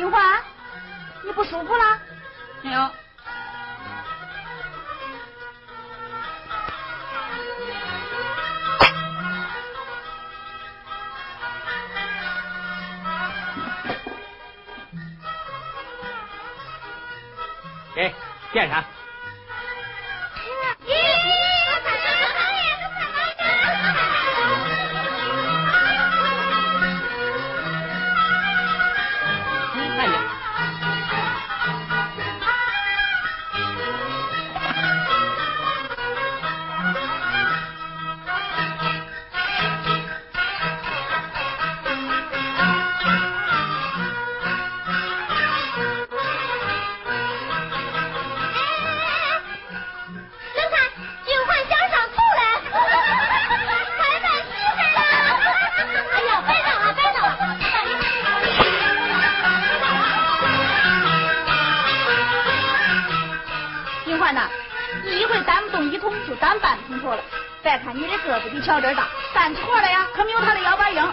金花，你不舒服了？没有。给，垫上。那你一回担不动一桶，就担半桶头了。再看你的个子比小珍大，犯错了呀，可没有他的腰板硬。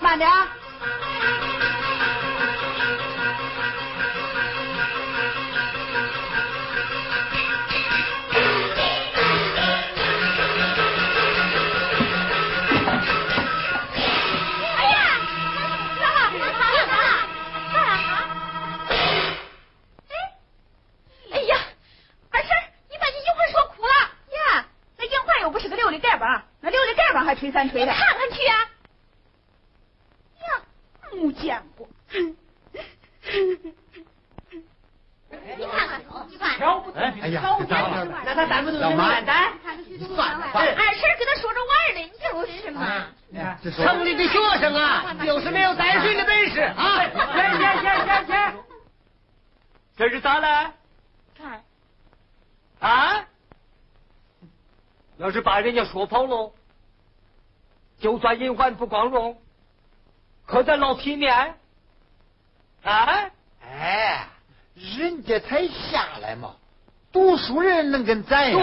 慢点。那留着盖上还吹三吹的。你看看去啊！呀，没见过。你看看，你看，瞧不？那他咱们都买单，算了。婶跟他说着玩的，你就是嘛。城里的学生啊，就是没有担水的本事啊！行行行行行，这是咋了？人家说跑了，就算银环不光荣，可咱老体面。啊？哎，人家才下来嘛，读书人能跟咱对，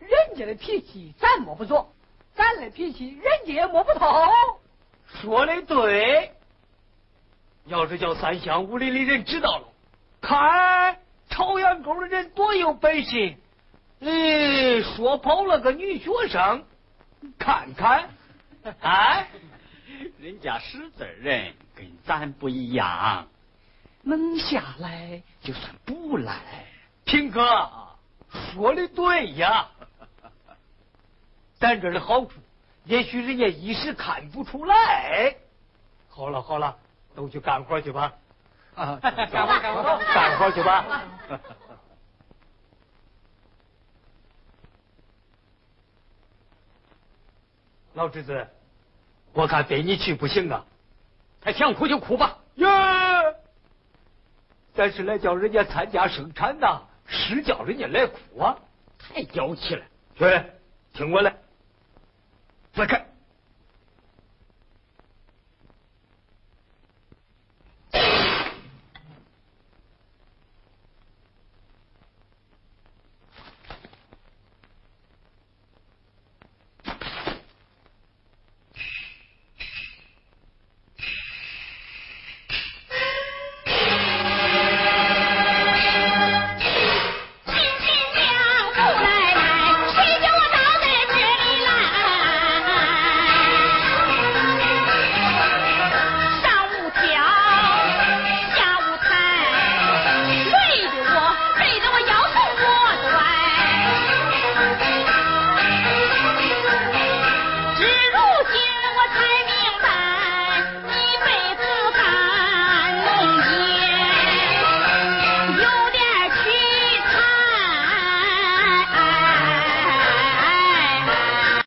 人家的脾气咱摸不着，咱的脾气人家也摸不透。说的对，要是叫三乡五里的人知道了，看朝阳沟的人多有本事。哎，说跑了个女学生，看看，啊，人家识字人跟咱不一样，能下来就算不赖。平哥说的对呀，咱这的好处，也许人家一时看不出来。好了好了，都去干活去吧。啊，干活干活，干活去吧。老侄子，我看背你去不行啊！他想哭就哭吧。耶，咱是来叫人家参加生产的，是叫人家来哭啊！太娇气了。去，听我来，再看。